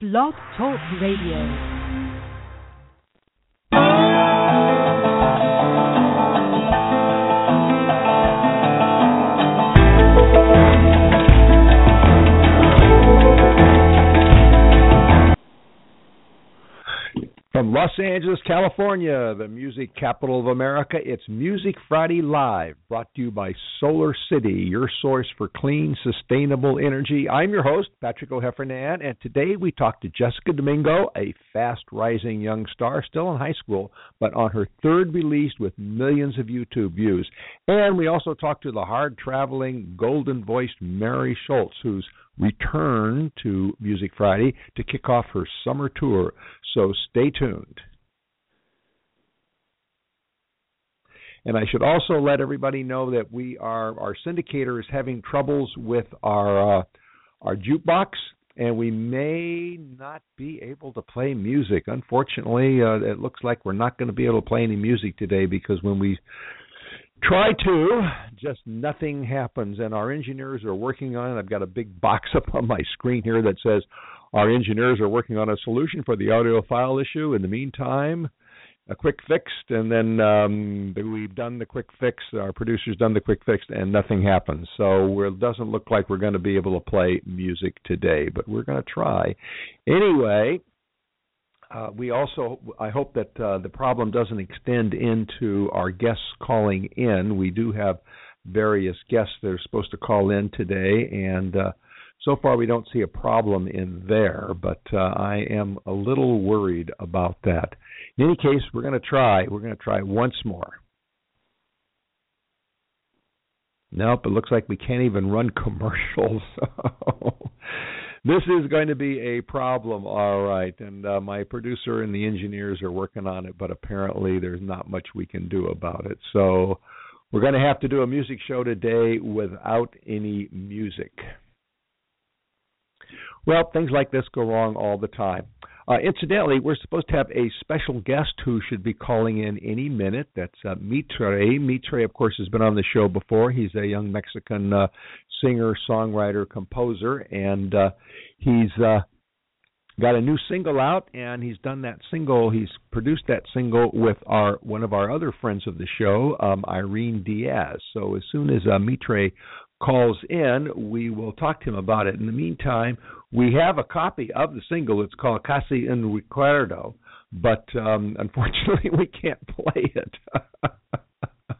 Blog Talk Radio. From Los Angeles, California, the music capital of America, it's Music Friday Live, brought to you by Solar City, your source for clean, sustainable energy. I'm your host, Patrick O'Heffernan, and today we talk to Jessica Domingo, a fast rising young star, still in high school, but on her third release with millions of YouTube views. And we also talk to the hard traveling, golden voiced Mary Scholz, who's return to Music Friday to kick off her summer tour. So stay tuned. And I should also let everybody know that we are our syndicator is having troubles with our uh, our jukebox, and we may not be able to play music. Unfortunately, uh, it looks like we're not going to be able to play any music today because when we try to. Just nothing happens. And our engineers are working on it. I've got a big box up on my screen here that says our engineers are working on a solution for the audio file issue. In the meantime a quick fix and then um we've done the quick fix. Our producer's done the quick fix and nothing happens. So it doesn't look like we're going to be able to play music today but we're going to try. Anyway uh, we also, I hope that uh, the problem doesn't extend into our guests calling in. We do have various guests that are supposed to call in today, and uh, so far we don't see a problem in there, but uh, I am a little worried about that. In any case, we're going to try. We're going to try once more. Nope, it looks like we can't even run commercials. this is going to be a problem, all right. And uh, my producer and the engineers are working on it, but apparently there's not much we can do about it. So we're going to have to do a music show today without any music. Well, things like this go wrong all the time. Uh, incidentally, we're supposed to have a special guest who should be calling in any minute. That's uh, Mitre. Mitre, of course, has been on the show before. He's a young Mexican uh, singer, songwriter, composer, and uh, he's uh, got a new single out. And he's done that single. He's produced that single with our one of our other friends of the show, um, Irene Diaz. So as soon as uh, Mitre calls in, we will talk to him about it. In the meantime, we have a copy of the single. It's called Casi un Recuerdo, but um, unfortunately, we can't play it.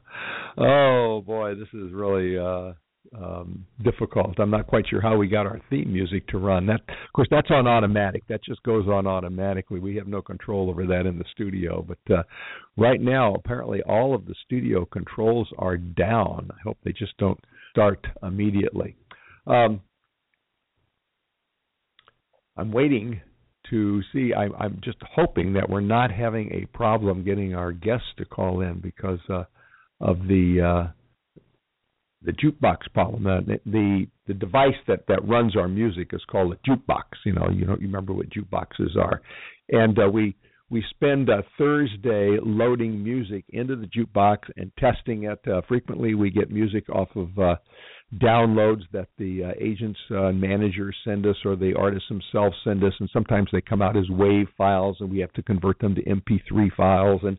oh boy, this is really uh, um, difficult. I'm not quite sure how we got our theme music to run. That, of course, that's on automatic. That just goes on automatically. We have no control over that in the studio. But uh, right now, apparently, all of the studio controls are down. I hope they just don't start immediately. Um, I'm waiting to see. I, I'm just hoping that we're not having a problem getting our guests to call in because uh, of the uh, the jukebox problem. The, the the device that that runs our music is called a jukebox. You know, you don't you remember what jukeboxes are, and uh, we we spend uh, Thursday loading music into the jukebox and testing it. Uh, frequently, we get music off of uh, downloads that the uh, agents uh, and managers send us, or the artists themselves send us, and sometimes they come out as WAV files, and we have to convert them to MP3 files. And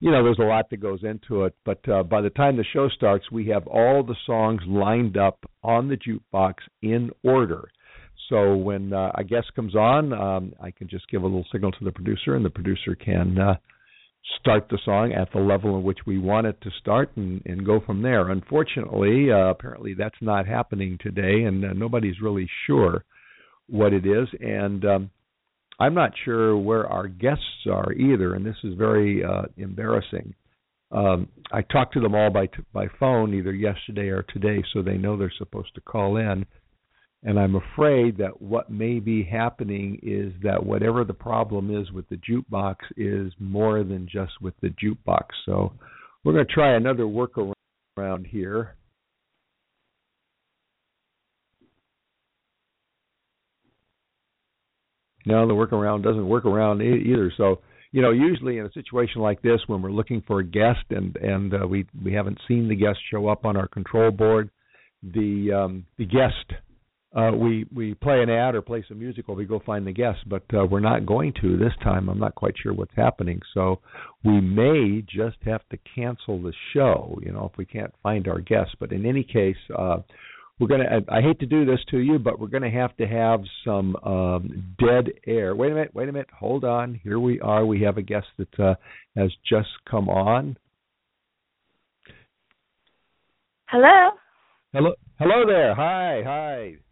you know, there's a lot that goes into it. But uh, by the time the show starts, we have all the songs lined up on the jukebox in order. So when uh, a guest comes on, um, I can just give a little signal to the producer, and the producer can uh, start the song at the level in which we want it to start and, and go from there. Unfortunately, uh, apparently that's not happening today, and uh, nobody's really sure what it is. And um, I'm not sure where our guests are either, and this is very uh, embarrassing. Um, I talked to them all by t- by phone either yesterday or today, so they know they're supposed to call in. And I'm afraid that what may be happening is that whatever the problem is with the jukebox is more than just with the jukebox. So we're going to try another workaround here. No, the workaround doesn't work around either. So, you know, usually in a situation like this, when we're looking for a guest and and uh, we we haven't seen the guest show up on our control board, the um, the guest uh, we we play an ad or play some music while we go find the guests, but uh, we're not going to this time. I'm not quite sure what's happening, so we may just have to cancel the show. You know, if we can't find our guests. But in any case, uh, we're gonna. I hate to do this to you, but we're gonna have to have some um, dead air. Wait a minute. Wait a minute. Hold on. Here we are. We have a guest that uh, has just come on. Hello. Hello. Hello there. Hi. Hi.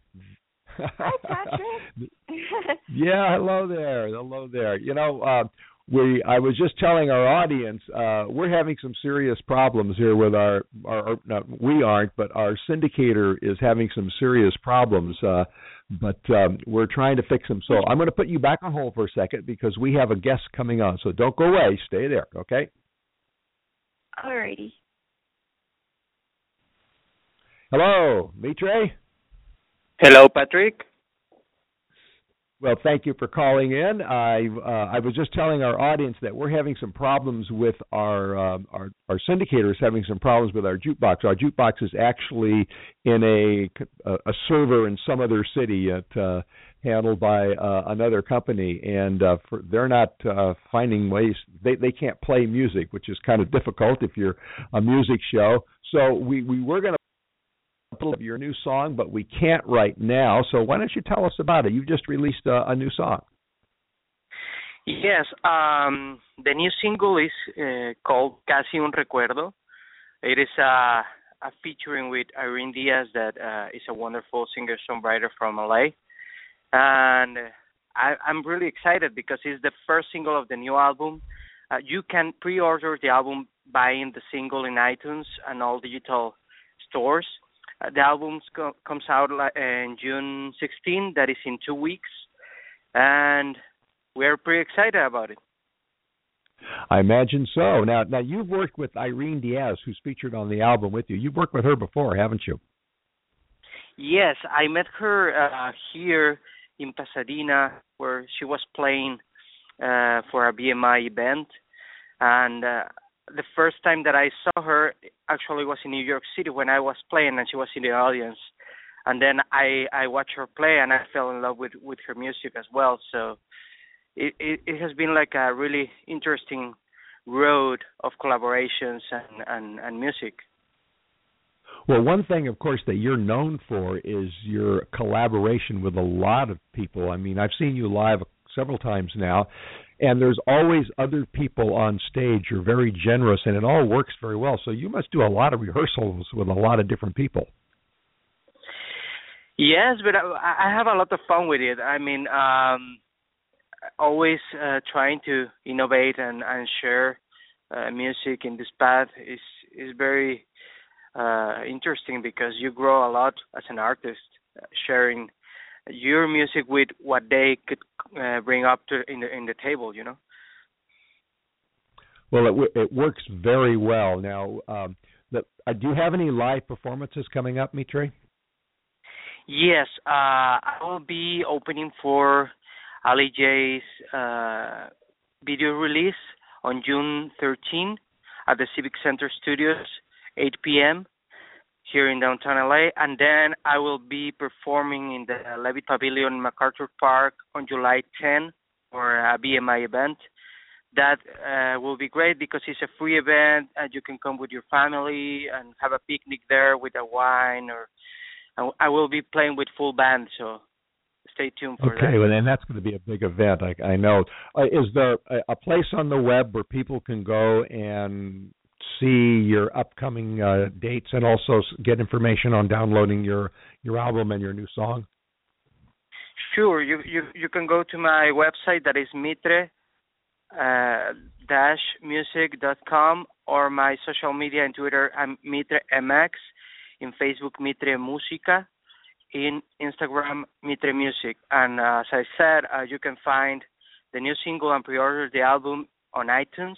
Hi, Patrick. yeah, hello there. Hello there. You know, uh, we I was just telling our audience uh, we're having some serious problems here with our our, our not, we aren't, but our syndicator is having some serious problems. Uh, but um, we're trying to fix them. So I'm going to put you back on hold for a second because we have a guest coming on. So don't go away. Stay there, okay? Alrighty. Hello, Mitre. Hello, Patrick. Well, thank you for calling in. I uh, I was just telling our audience that we're having some problems with our uh, our our syndicator is having some problems with our jukebox. Our jukebox is actually in a a server in some other city at, uh, handled by uh, another company, and uh, for, they're not uh, finding ways. They they can't play music, which is kind of difficult if you're a music show. So we we were going to of your new song, but we can't right now. So why don't you tell us about it? You've just released a, a new song. Yes, um, the new single is uh, called Casi un Recuerdo. It is a, a featuring with Irene Diaz, that uh, is a wonderful singer-songwriter from LA, and I, I'm really excited because it's the first single of the new album. Uh, you can pre-order the album buying the single in iTunes and all digital stores. Uh, the album co- comes out in June 16. That is in two weeks, and we're pretty excited about it. I imagine so. Now, now you've worked with Irene Diaz, who's featured on the album with you. You've worked with her before, haven't you? Yes, I met her uh, here in Pasadena, where she was playing uh, for a BMI event, and uh, the first time that I saw her actually was in New York City when I was playing and she was in the audience. And then I I watched her play and I fell in love with with her music as well. So it it, it has been like a really interesting road of collaborations and and, and music. Well, one thing, of course, that you're known for is your collaboration with a lot of people. I mean, I've seen you live several times now, and there's always other people on stage. You're very generous, and it all works very well. So you must do a lot of rehearsals with a lot of different people. Yes, but I, I have a lot of fun with it. I mean, um, always uh, trying to innovate and and share uh, music in this path is is very uh, interesting because you grow a lot as an artist, uh, sharing your music with what they could uh, bring up to in the in the table, you know. Well, it w- it works very well. Now, um, the, uh, do you have any live performances coming up, Mitre? Yes, uh, I will be opening for Ali J's uh, video release on June 13 at the Civic Center Studios, 8 p.m here in downtown LA, and then I will be performing in the Levitt Pavilion, in MacArthur Park on July 10 for a BMI event. That uh, will be great because it's a free event, and you can come with your family and have a picnic there with a wine. Or I will be playing with full band, so stay tuned for okay, that. Okay, well, and that's going to be a big event. I, I know. Uh, is there a, a place on the web where people can go and see your upcoming uh, dates and also get information on downloading your your album and your new song? Sure, you you you can go to my website that is mitre uh, dash music dot com or my social media and Twitter. I'm Mitre MX, in Facebook Mitre Musica, in Instagram Mitre Music, and uh, as I said, uh, you can find the new single and pre-order the album on iTunes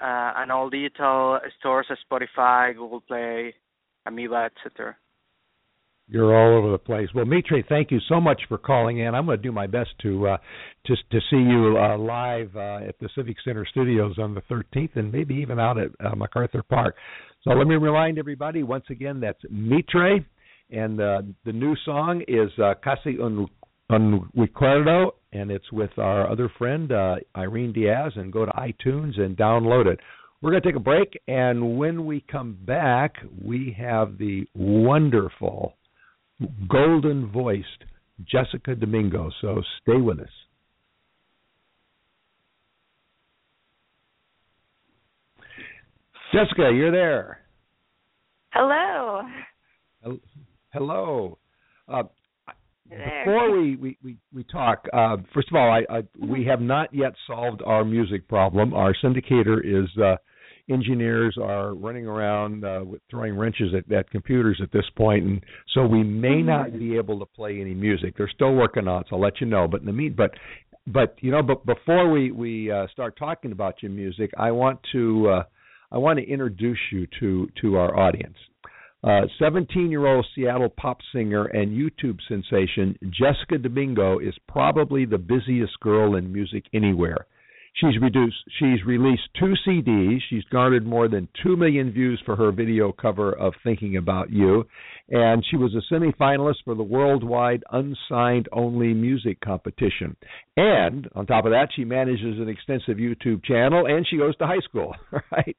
uh, and all digital stores, Spotify, Google Play, Amoeba, etc. You're all over the place. Well, Mitre, thank you so much for calling in. I'm going to do my best to uh, just to see you uh, live uh, at the Civic Center Studios on the 13th, and maybe even out at uh, MacArthur Park. So let me remind everybody once again that's Mitre, and uh, the new song is uh, Casi un, un Recuerdo, and it's with our other friend uh, Irene Diaz. And go to iTunes and download it. We're going to take a break, and when we come back, we have the wonderful, golden voiced Jessica Domingo. So stay with us. Jessica, you're there. Hello. Hello. Uh, before we, we, we, we talk, uh, first of all, I, I, we have not yet solved our music problem. Our syndicator is uh, engineers are running around uh, with throwing wrenches at, at computers at this point, and so we may not be able to play any music. They're still working on it, so I'll let you know. But in the mean, but but you know, but before we we uh, start talking about your music, I want to uh, I want to introduce you to to our audience. 17 uh, year old Seattle pop singer and YouTube sensation Jessica Domingo is probably the busiest girl in music anywhere. She's reduced. She's released two CDs. She's garnered more than two million views for her video cover of "Thinking About You," and she was a semifinalist for the worldwide unsigned only music competition. And on top of that, she manages an extensive YouTube channel, and she goes to high school. Right?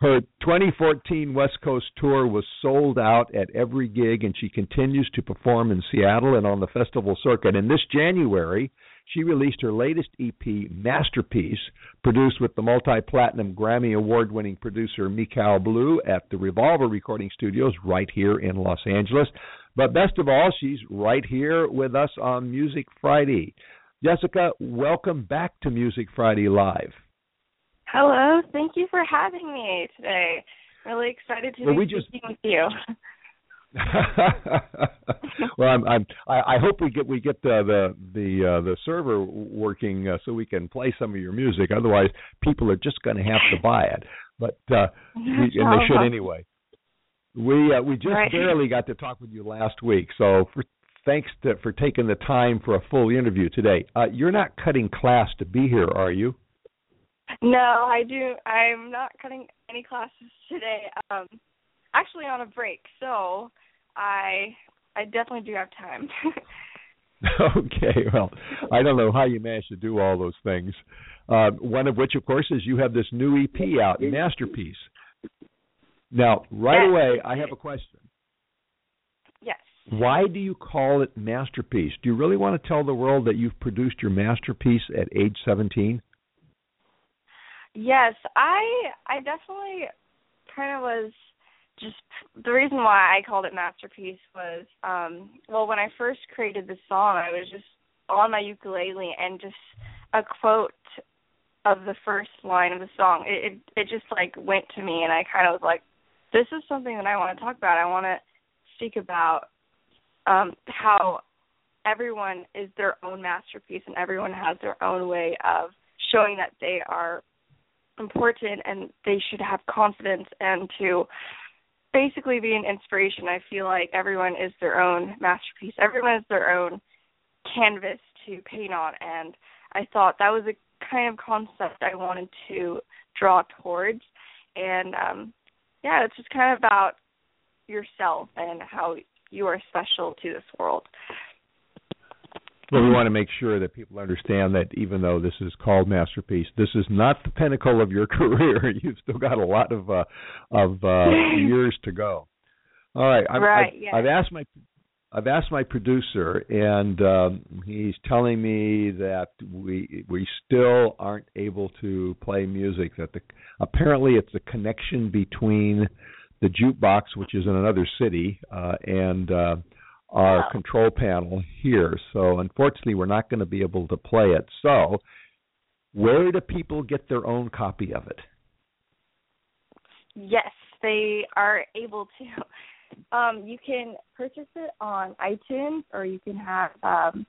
Her 2014 West Coast tour was sold out at every gig, and she continues to perform in Seattle and on the festival circuit. And this January she released her latest EP, Masterpiece, produced with the multi platinum Grammy award winning producer Mikal Blue at the Revolver Recording Studios right here in Los Angeles. But best of all, she's right here with us on Music Friday. Jessica, welcome back to Music Friday Live. Hello, thank you for having me today. Really excited to well, be we just, with you. well, I'm, I'm, I, I hope we get we get the the the, uh, the server working uh, so we can play some of your music. Otherwise, people are just going to have to buy it. But uh, we, and they should anyway. We uh, we just right. barely got to talk with you last week, so for, thanks to, for taking the time for a full interview today. Uh, you're not cutting class to be here, are you? No, I do. I'm not cutting any classes today. Um, actually on a break, so I I definitely do have time. okay, well, I don't know how you managed to do all those things. Uh, one of which, of course, is you have this new EP out, Masterpiece. Now, right yes. away, I have a question. Yes. Why do you call it Masterpiece? Do you really want to tell the world that you've produced your masterpiece at age 17? Yes, I I definitely kind of was just the reason why I called it masterpiece was um well when I first created the song I was just on my ukulele and just a quote of the first line of the song. It it, it just like went to me and I kind of was like this is something that I want to talk about. I want to speak about um how everyone is their own masterpiece and everyone has their own way of showing that they are important and they should have confidence and to basically be an inspiration. I feel like everyone is their own masterpiece. Everyone is their own canvas to paint on and I thought that was a kind of concept I wanted to draw towards and um yeah, it's just kind of about yourself and how you are special to this world. Well, we want to make sure that people understand that even though this is called masterpiece, this is not the pinnacle of your career. You've still got a lot of uh, of uh, years to go. All right, I've, right. I've, yeah. I've asked my I've asked my producer, and um, he's telling me that we we still aren't able to play music. That the apparently it's a connection between the jukebox, which is in another city, uh, and uh, our wow. control panel here. So unfortunately, we're not going to be able to play it. So where do people get their own copy of it? Yes, they are able to. Um, you can purchase it on iTunes, or you can have um,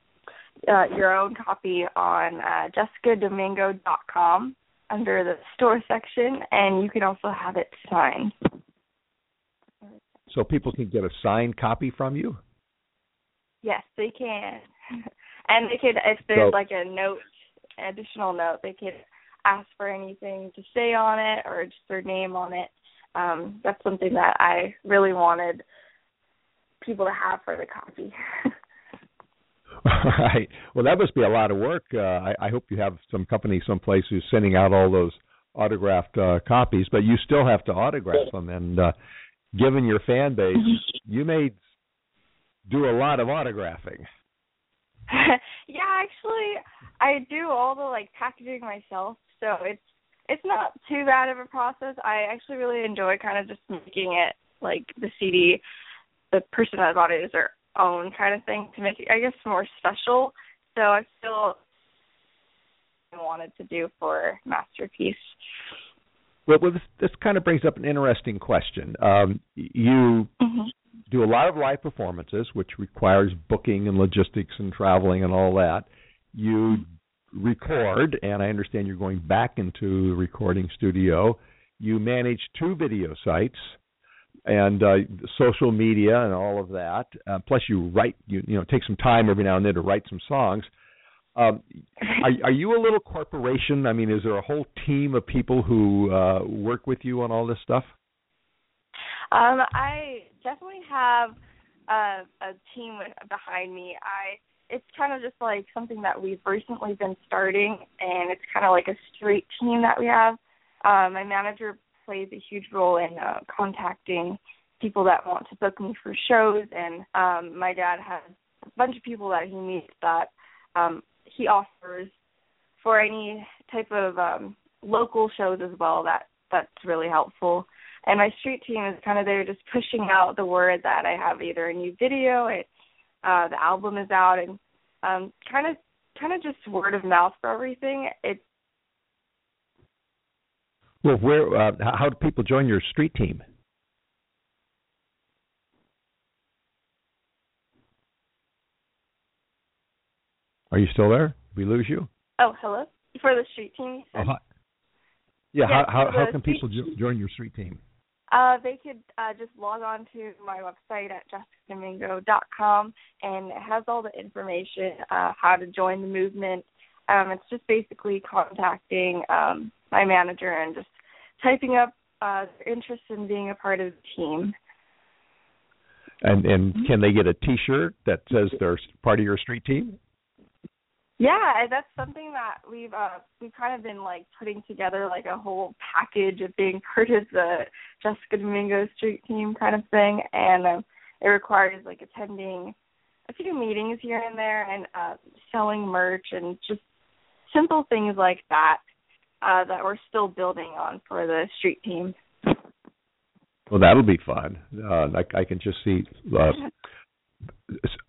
uh, your own copy on uh, jessicadomingo.com under the store section, and you can also have it signed. So people can get a signed copy from you? Yes, they can. and they could, if there's so, like a note, additional note, they could ask for anything to say on it or just their name on it. Um, that's something that I really wanted people to have for the copy. right. Well, that must be a lot of work. Uh, I, I hope you have some company someplace who's sending out all those autographed uh, copies, but you still have to autograph them. And uh, given your fan base, you may do a lot of autographing. yeah, actually, I do all the like packaging myself, so it's it's not too bad of a process. I actually really enjoy kind of just making it like the CD. The person that bought it is their own kind of thing to make it, I guess, more special. So I feel wanted to do for masterpiece. Well, well this, this kind of brings up an interesting question. Um, you mm-hmm. do a lot of live performances, which requires booking and logistics and traveling and all that. You record, and I understand you're going back into the recording studio. You manage two video sites and uh, social media and all of that. Uh, plus, you write. You you know take some time every now and then to write some songs. Um, are, are you a little corporation? I mean, is there a whole team of people who uh, work with you on all this stuff? Um, I definitely have a, a team behind me. I it's kind of just like something that we've recently been starting, and it's kind of like a straight team that we have. Um, my manager plays a huge role in uh, contacting people that want to book me for shows, and um, my dad has a bunch of people that he meets that um, he offers for any type of um, local shows as well. That that's really helpful. And my street team is kind of there, just pushing out the word that I have either a new video, it uh, the album is out, and um, kind of kind of just word of mouth for everything. It. Well, where uh, how do people join your street team? Are you still there? Did we lose you? Oh, hello. For the street team. Oh, yeah. yeah. How how, how can people jo- join your street team? Uh, they could uh, just log on to my website at jessicadomingo.com, and it has all the information uh, how to join the movement. Um, it's just basically contacting um, my manager and just typing up uh, their interest in being a part of the team. And and can they get a T-shirt that says they're part of your street team? Yeah, that's something that we've uh we've kind of been like putting together like a whole package of being part of the Jessica Domingo Street Team kind of thing, and um, it requires like attending a few meetings here and there and uh selling merch and just simple things like that uh that we're still building on for the street team. Well, that'll be fun. Uh, I, I can just see uh,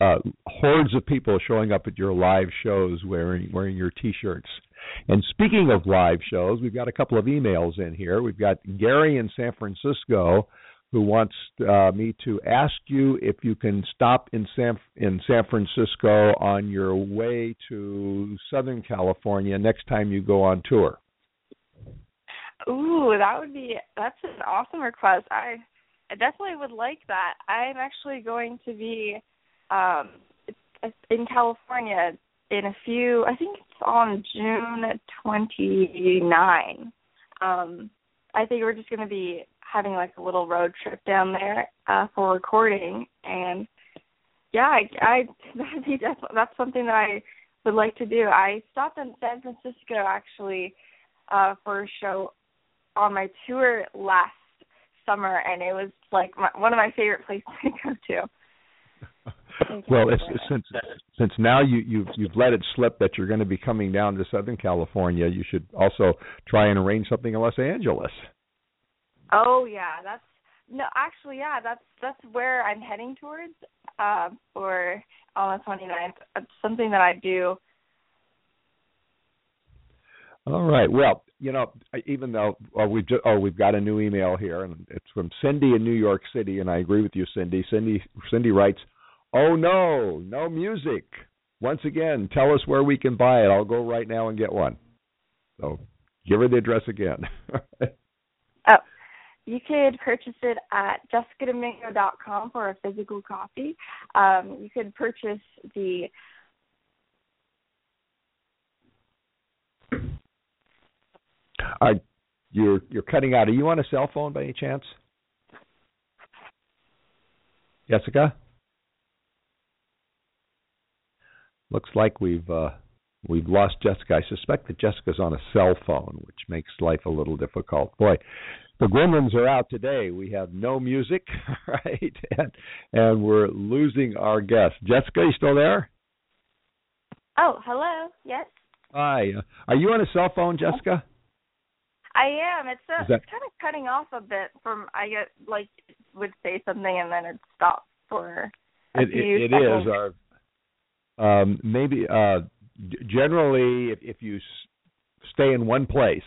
uh, hordes of people showing up at your live shows wearing wearing your T-shirts. And speaking of live shows, we've got a couple of emails in here. We've got Gary in San Francisco who wants uh, me to ask you if you can stop in San in San Francisco on your way to Southern California next time you go on tour. Ooh, that would be that's an awesome request. I I definitely would like that. I'm actually going to be um in California in a few I think it's on June 29. Um I think we're just going to be having like a little road trip down there uh for recording and yeah, I I that'd be definitely that's something that I would like to do. I stopped in San Francisco actually uh for a show on my tour last summer, and it was like my, one of my favorite places to go to. well, it's, it's, since since now you you've you've let it slip that you're going to be coming down to Southern California, you should also try and arrange something in Los Angeles. Oh yeah, that's no, actually, yeah, that's that's where I'm heading towards uh, for on the 29th. It's something that I do all right. Well, you know, even though oh, we've just, oh we've got a new email here, and it's from Cindy in New York City, and I agree with you, Cindy. Cindy Cindy writes, "Oh no, no music. Once again, tell us where we can buy it. I'll go right now and get one." So, give her the address again. oh, you could purchase it at jessicadomingo.com for a physical copy. Um, you could purchase the Uh, you're you're cutting out. Are you on a cell phone by any chance, Jessica? looks like we've uh, we've lost Jessica. I suspect that Jessica's on a cell phone, which makes life a little difficult. Boy, the Gremlins are out today. We have no music, right? And, and we're losing our guest. Jessica, you still there? Oh, hello. Yes. Hi. Are you on a cell phone, Jessica? I am. It's, uh, that... it's kind of cutting off a bit from I get like would say something and then it stops for a it, few it, it seconds. is our um maybe uh generally if, if you s- stay in one place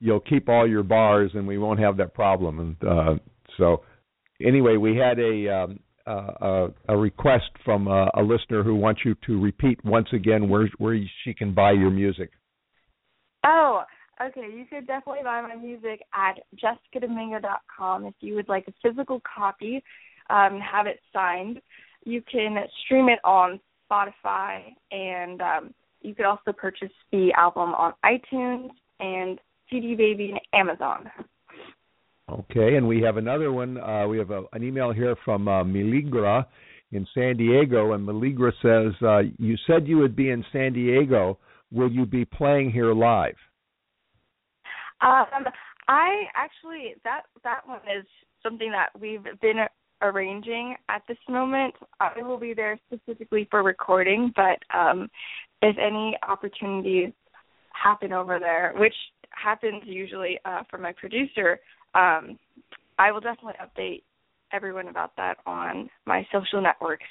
you'll keep all your bars and we won't have that problem and uh so anyway we had a um uh, a, a request from uh, a listener who wants you to repeat once again where where she can buy your music. Oh, okay. You could definitely buy my music at jessicadomingo.com if you would like a physical copy, um, have it signed. You can stream it on Spotify, and um, you could also purchase the album on iTunes and CD Baby and Amazon. Okay, and we have another one. Uh, we have a, an email here from uh, Miligra in San Diego, and Miligra says, uh, "You said you would be in San Diego. Will you be playing here live?" Um, I actually that that one is something that we've been arranging at this moment. I will be there specifically for recording, but um, if any opportunities happen over there, which happens usually uh, for my producer, um, I will definitely update everyone about that on my social networks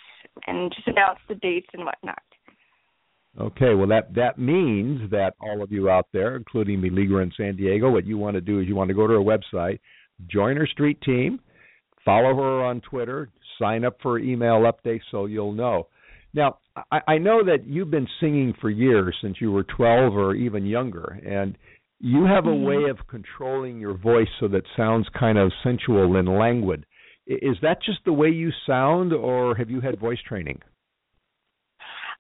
and just announce the dates and whatnot. Okay, well that that means that all of you out there, including Miligra in San Diego, what you want to do is you want to go to her website, join her street team, follow her on Twitter, sign up for email updates so you'll know. Now, I, I know that you've been singing for years since you were 12 or even younger, and you have a Mhm. way of controlling your voice so that sounds kind of sensual and languid. Is that just the way you sound, or have you had voice training?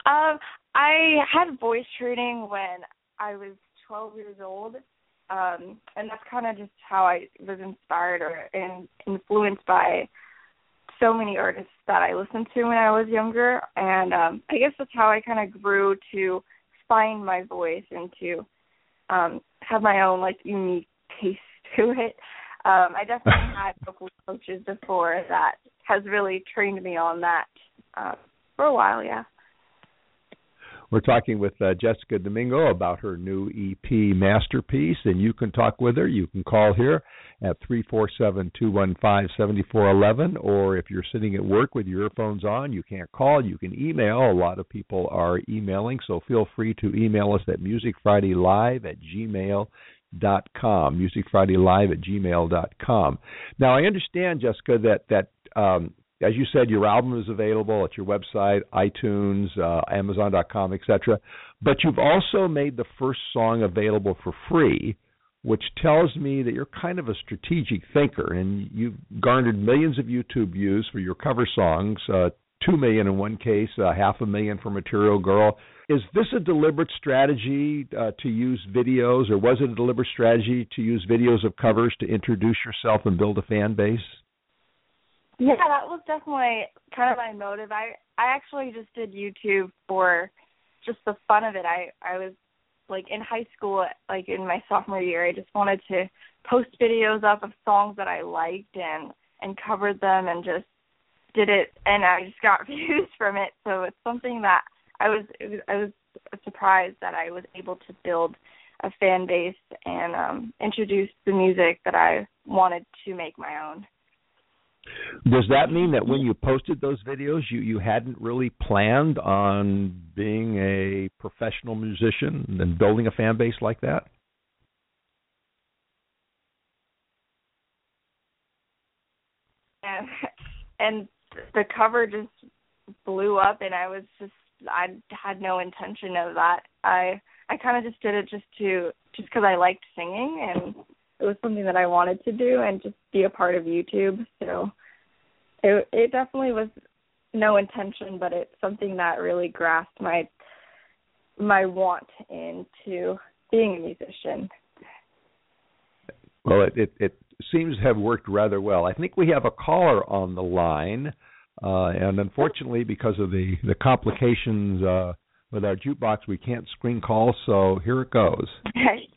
Um, I had voice training when I was 12 years old, um, and that's kind of just how I was inspired or and influenced by so many artists that I listened to when I was younger, and um, I guess that's how I kind of grew to find my voice and to um, have my own like unique taste to it. Um, I definitely had vocal coaches before that has really trained me on that um, for a while. Yeah. We're talking with uh, Jessica Domingo about her new EP masterpiece, and you can talk with her. You can call here at three four seven two one five seventy four eleven, or if you're sitting at work with your earphones on, you can't call. You can email. A lot of people are emailing, so feel free to email us at musicfridaylive at gmail dot com musicfridaylive at gmail dot com now i understand jessica that that um as you said your album is available at your website itunes uh, amazon.com etc but you've also made the first song available for free which tells me that you're kind of a strategic thinker and you've garnered millions of youtube views for your cover songs uh, two million in one case uh, half a million for material girl is this a deliberate strategy uh, to use videos, or was it a deliberate strategy to use videos of covers to introduce yourself and build a fan base? Yeah, that was definitely kind of my motive. I I actually just did YouTube for just the fun of it. I I was like in high school, like in my sophomore year, I just wanted to post videos up of songs that I liked and and covered them and just did it, and I just got views from it. So it's something that I was, it was I was surprised that I was able to build a fan base and um introduce the music that I wanted to make my own. Does that mean that when you posted those videos, you you hadn't really planned on being a professional musician and building a fan base like that? And the cover just blew up, and I was just I had no intention of that. I I kind of just did it just to just because I liked singing and it was something that I wanted to do and just be a part of YouTube. So it it definitely was no intention, but it's something that really grasped my my want into being a musician. Well, it, it it seems to have worked rather well. I think we have a caller on the line. uh, and unfortunately, because of the the complications uh, with our jukebox, we can't screen call. So here it goes. Okay.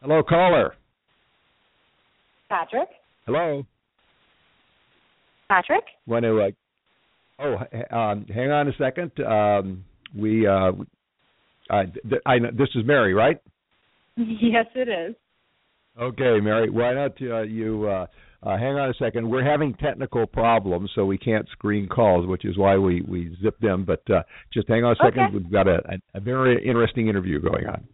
Hello, caller. Patrick. Hello. Patrick. Want to? Uh, oh, um, hang on a second. Um, we. Uh, I, I, this is Mary, right? Yes, it is. Okay, Mary. Why not uh, you uh, uh, hang on a second? We're having technical problems, so we can't screen calls, which is why we we zip them. But uh, just hang on a second. Okay. We've got a, a, a very interesting interview going on.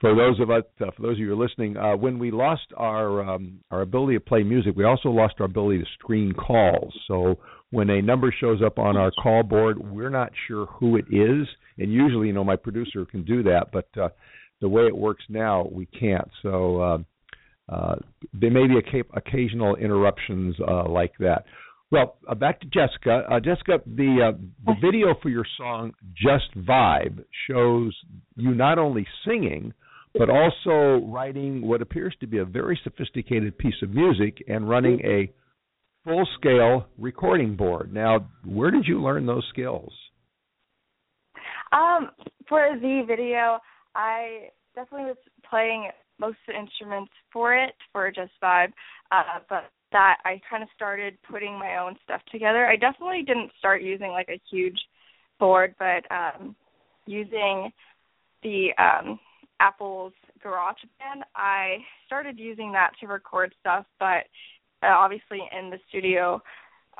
For those of us, uh, for those of you who are listening, uh, when we lost our um, our ability to play music, we also lost our ability to screen calls. So when a number shows up on our call board, we're not sure who it is, and usually, you know, my producer can do that, but uh, the way it works now, we can't. So uh, uh, there may be occasional interruptions uh, like that. Well, uh, back to Jessica. Uh, Jessica, the uh, the video for your song "Just Vibe" shows you not only singing, but also writing what appears to be a very sophisticated piece of music and running a full-scale recording board. Now, where did you learn those skills? Um, for the video, I definitely was playing most of the instruments for it for Just Vibe, uh, but that I kind of started putting my own stuff together. I definitely didn't start using like a huge board, but um, using the um, Apple's GarageBand, I started using that to record stuff, but uh, obviously in the studio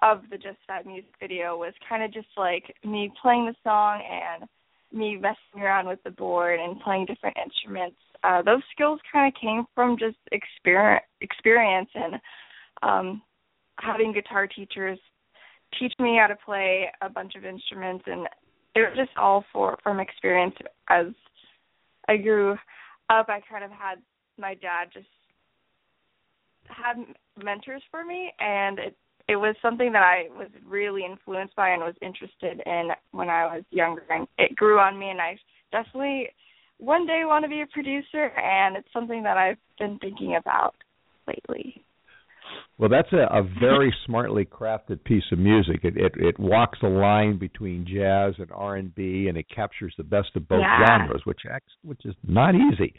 of the Just Vibe music video was kind of just like me playing the song and me messing around with the board and playing different instruments. Uh, those skills kind of came from just experience, experience and um, having guitar teachers teach me how to play a bunch of instruments, and it was just all for from experience. As I grew up, I kind of had my dad just had mentors for me, and it it was something that I was really influenced by and was interested in when I was younger, and it grew on me. And I definitely one day want to be a producer, and it's something that I've been thinking about lately. Well, that's a, a very smartly crafted piece of music. It, it it walks the line between jazz and R and B, and it captures the best of both Yeah. genres, which acts, which is not easy.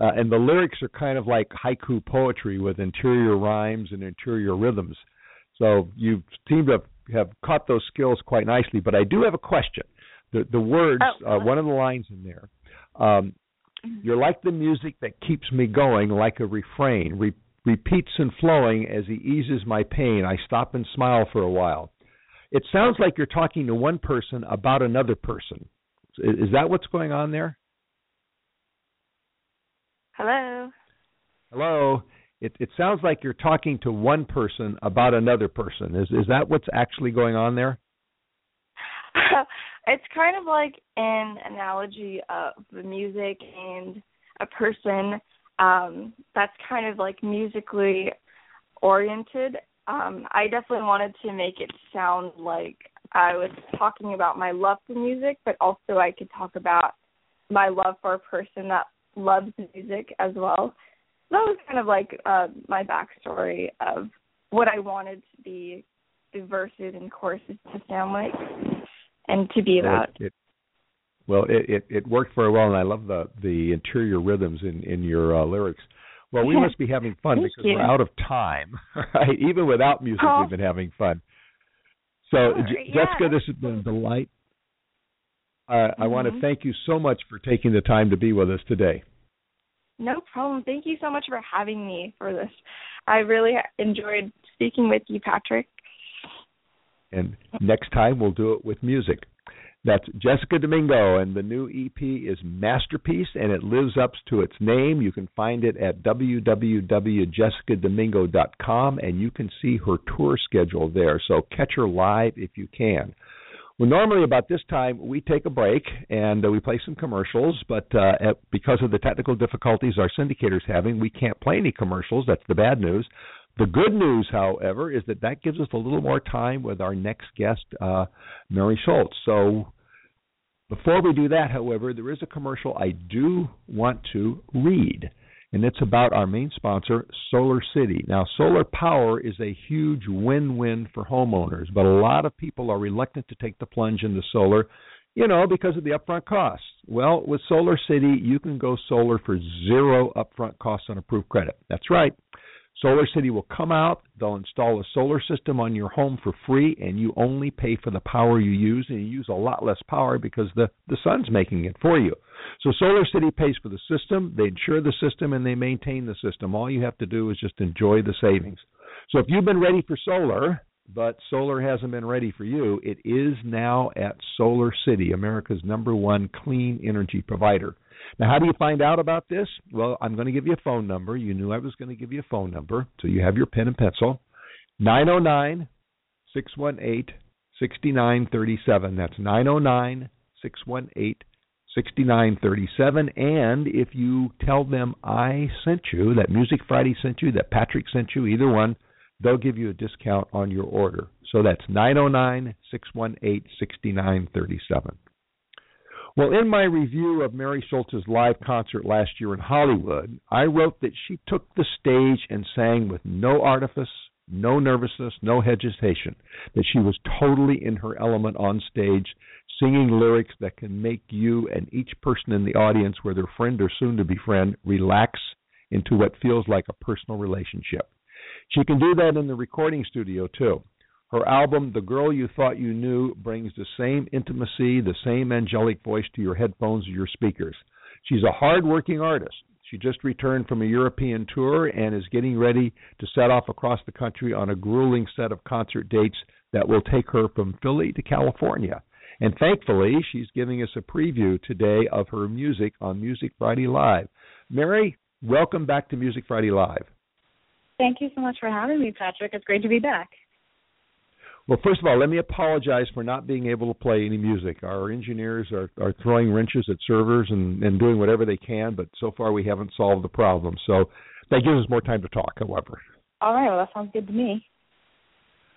Uh, and the lyrics are kind of like haiku poetry with interior rhymes and interior rhythms. So you seem to have caught those skills quite nicely. But I do have a question. The the words, Oh, uh, one of the lines in there. Um, you're like the music that keeps me going, like a refrain, re- repeats and flowing as he eases my pain. I stop and smile for a while. It sounds like you're talking to one person about another person. Is that what's going on there? Hello. Hello. It it sounds like you're talking to one person about another person. Is is that what's actually going on there? it's kind of like an analogy of the music and a person um that's kind of like musically oriented. Um i definitely wanted to make it sound like i was talking about my love for music but also i could talk about my love for a person that loves music as well. So that was kind of like uh my backstory of what i wanted to be the verses and choruses to sound like and to be about it, well, it, it it worked very well, and I love the the interior rhythms in in your uh, lyrics. Well, we must be having fun Thank because you. we're out of time. Right? Even without music, Oh. we've been having fun. So, All J- right, yeah, Jessica, this has been a delight. Uh, I want to Mhm. thank you so much for taking the time to be with us today. No problem. Thank you so much for having me for this. I really enjoyed speaking with you, Patrick. And next time we'll do it with music. That's Jessica Domingo, and the new EP is Masterpiece, and it lives up to its name. You can find it at www.jessicadomingo.com, and you can see her tour schedule there. So catch her live if you can. Well, normally about this time we take a break and uh, we play some commercials, but uh, at, because of the technical difficulties our syndicator's having, we can't play any commercials. That's the bad news. The good news, however, is that that gives us a little more time with our next guest, uh, Mary Scholz. So before we do that, however, there is a commercial I do want to read. and it's about our main sponsor, Solar City. Now, solar power is a huge win win for homeowners, but a lot of people are reluctant to take the plunge into solar, you know, because of the upfront costs. Well, with Solar City, you can go solar for zero upfront costs on approved credit. That's right. Solar City will come out, they'll install a solar system on your home for free, and you only pay for the power you use, and you use a lot less power because the, the sun's making it for you. So Solar City pays for the system, they insure the system, and they maintain the system. All you have to do is just enjoy the savings. So if you've been ready for solar, but solar hasn't been ready for you, it is now at Solar City, America's number one clean energy provider. Now, how do you find out about this? Well, I'm going to give you a phone number. You knew I was going to give you a phone number, so you have your pen and pencil. 909 618 6937. That's 909 618 6937. And if you tell them I sent you, that Music Friday sent you, that Patrick sent you, either one, they'll give you a discount on your order. So that's 909 618 6937. Well, in my review of Mary Scholz's live concert last year in Hollywood, I wrote that she took the stage and sang with no artifice, no nervousness, no hesitation, that she was totally in her element on stage, singing lyrics that can make you and each person in the audience, whether friend or soon to be friend, relax into what feels like a personal relationship. She can do that in the recording studio too. Her album, The Girl You Thought You Knew, brings the same intimacy, the same angelic voice to your headphones or your speakers. She's a hard-working artist. She just returned from a European tour and is getting ready to set off across the country on a grueling set of concert dates that will take her from Philly to California. And thankfully, she's giving us a preview today of her music on Music Friday Live. Mary, welcome back to Music Friday Live. Thank you so much for having me, Patrick. It's great to be back. Well, first of all, let me apologize for not being able to play any music. Our engineers are, are throwing wrenches at servers and, and doing whatever they can, but so far we haven't solved the problem. So that gives us more time to talk, however. All right, well, that sounds good to me.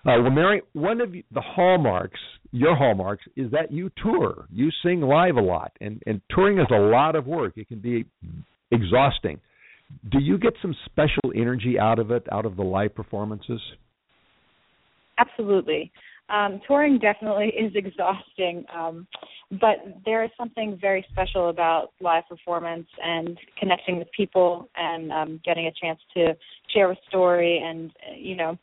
Uh, well, Mary, one of the hallmarks, your hallmarks, is that you tour. You sing live a lot, and, and touring is a lot of work. It can be exhausting. Do you get some special energy out of it, out of the live performances? Absolutely. Um, touring definitely is exhausting, um, but there is something very special about live performance and connecting with people and um, getting a chance to share a story and you know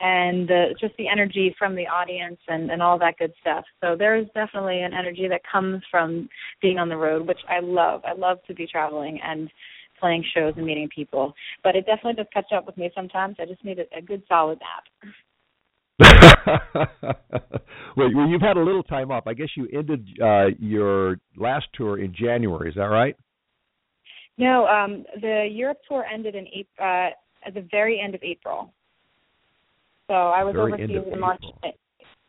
and uh, just the energy from the audience and, and all that good stuff. So there is definitely an energy that comes from being on the road, which I love. I love to be traveling and playing shows and meeting people. But it definitely does catch up with me sometimes. I just need a, a good solid nap. well, you've had a little time off. I guess you ended uh, your last tour in January. Is that right? No, um, the Europe tour ended in April, uh, at the very end of April. So I was very overseas in March. April.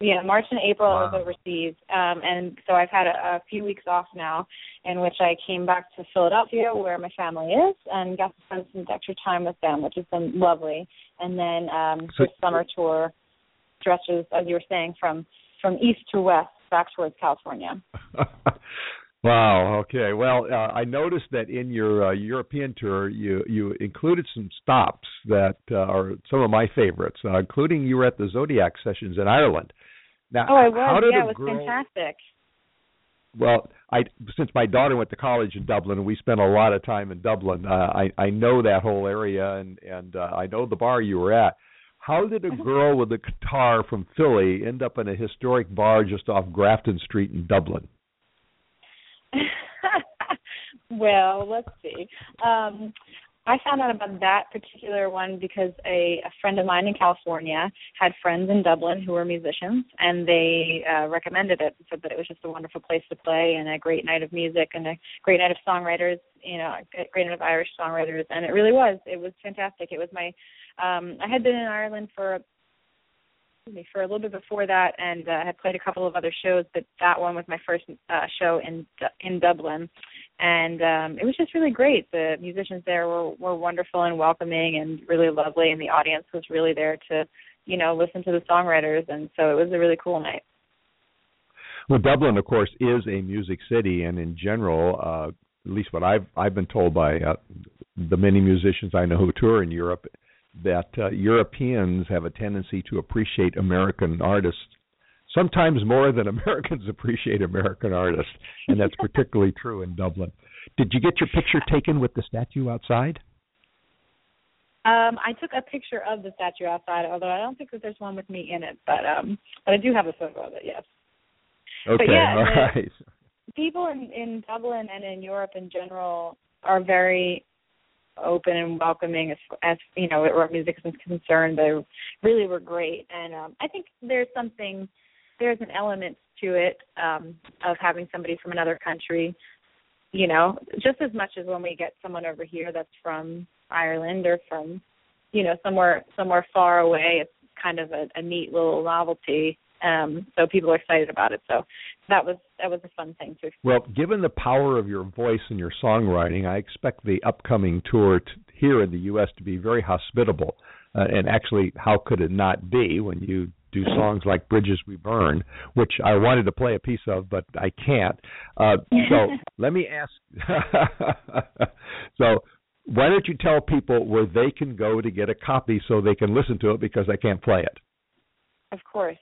Yeah, March and April wow. I was overseas, um, and so I've had a, a few weeks off now, in which I came back to Philadelphia, where my family is, and got to spend some extra time with them, which has been lovely. And then um, So- this summer tour stretches, as you were saying, from from east to west, back towards California. wow. Okay. Well, uh, I noticed that in your uh, European tour, you you included some stops that uh, are some of my favorites, uh, including you were at the Zodiac sessions in Ireland. Now, Oh, I how was. did Yeah, it was girl, fantastic. Well, I since my daughter went to college in Dublin we spent a lot of time in Dublin, uh, I I know that whole area and and uh, I know the bar you were at. How did a girl with a guitar from Philly end up in a historic bar just off Grafton Street in Dublin? well, let's see. Um, I found out about that particular one because a, a friend of mine in California had friends in Dublin who were musicians, and they uh, recommended it. Said that it was just a wonderful place to play and a great night of music and a great night of songwriters. You know, a great night of Irish songwriters, and it really was. It was fantastic. It was my. Um, I had been in Ireland for excuse me, for a little bit before that, and uh, had played a couple of other shows, but that one was my first uh, show in in Dublin, and um, it was just really great. The musicians there were were wonderful and welcoming and really lovely, and the audience was really there to, you know, listen to the songwriters, and so it was a really cool night. Well, Dublin, of course, is a music city, and in general, uh, at least what I've I've been told by uh, the many musicians I know who tour in Europe that uh, Europeans have a tendency to appreciate American artists sometimes more than Americans appreciate American artists, and that's particularly true in Dublin. Did you get your picture taken with the statue outside? Um, I took a picture of the statue outside, although I don't think that there's one with me in it. But um, but I do have a photo of it. Yes. Okay. yeah, all right. People in in Dublin and in Europe in general are very open and welcoming as as you know where music is concerned. They really were great, and um, I think there's something there's an element to it um, of having somebody from another country. You know, just as much as when we get someone over here that's from Ireland or from, you know, somewhere somewhere far away. It's kind of a, a neat little novelty. Um, so people are excited about it. So that was that was a fun thing to Well, given the power of your voice and your songwriting, I expect the upcoming tour t- here in the U.S. to be very hospitable. Uh, and actually, how could it not be when you do songs like "Bridges We Burn," which I wanted to play a piece of, but I can't. Uh, so let me ask. so why don't you tell people where they can go to get a copy so they can listen to it because I can't play it? Of course.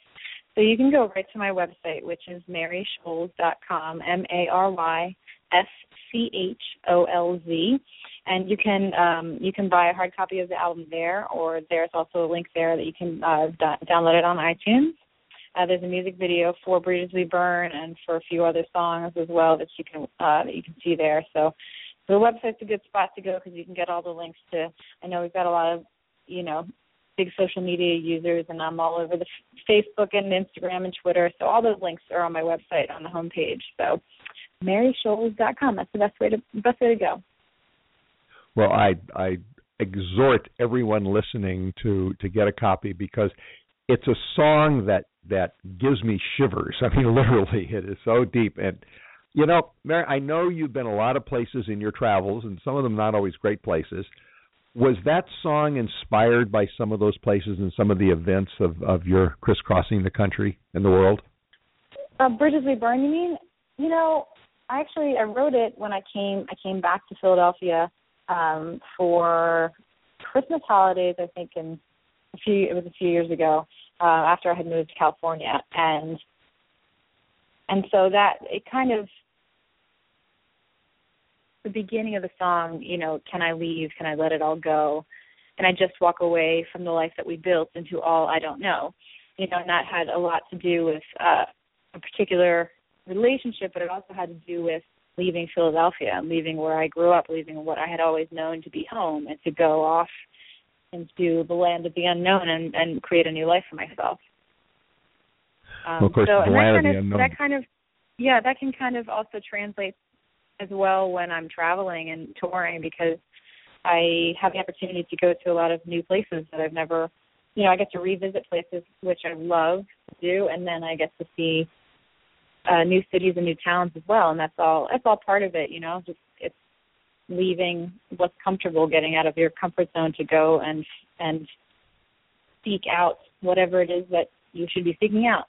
So you can go right to my website, which is maryscholz.com, M A R Y S C H O L Z, and you can um, you can buy a hard copy of the album there, or there's also a link there that you can uh, d- download it on iTunes. Uh, there's a music video for "Bridges We Burn" and for a few other songs as well that you can uh, that you can see there. So the website's a good spot to go because you can get all the links to. I know we've got a lot of you know big social media users, and I'm all over the Facebook and Instagram and Twitter. So all those links are on my website on the homepage. So maryscholz.com. That's the best way to best way to go. Well, I I exhort everyone listening to to get a copy because it's a song that that gives me shivers. I mean, literally, it is so deep. And you know, Mary, I know you've been a lot of places in your travels, and some of them not always great places. Was that song inspired by some of those places and some of the events of of your crisscrossing the country and the world? Uh, Bridges We Burn. You mean? You know, I actually I wrote it when I came I came back to Philadelphia um, for Christmas holidays. I think in a few it was a few years ago uh, after I had moved to California, and and so that it kind of the beginning of the song, you know, can I leave? Can I let it all go? And I just walk away from the life that we built into all I don't know. You know, and that had a lot to do with uh, a particular relationship, but it also had to do with leaving Philadelphia and leaving where I grew up, leaving what I had always known to be home, and to go off into the land of the unknown and, and create a new life for myself. Um, Well, of course, so, the and land that of kind the of, unknown. That kind of, yeah, that can kind of also translate as well when I'm traveling and touring because I have the opportunity to go to a lot of new places that I've never, you know, I get to revisit places which I love to do, and then I get to see uh, new cities and new towns as well, and that's all. That's all part of it, you know. Just it's leaving what's comfortable, getting out of your comfort zone to go and and seek out whatever it is that you should be seeking out.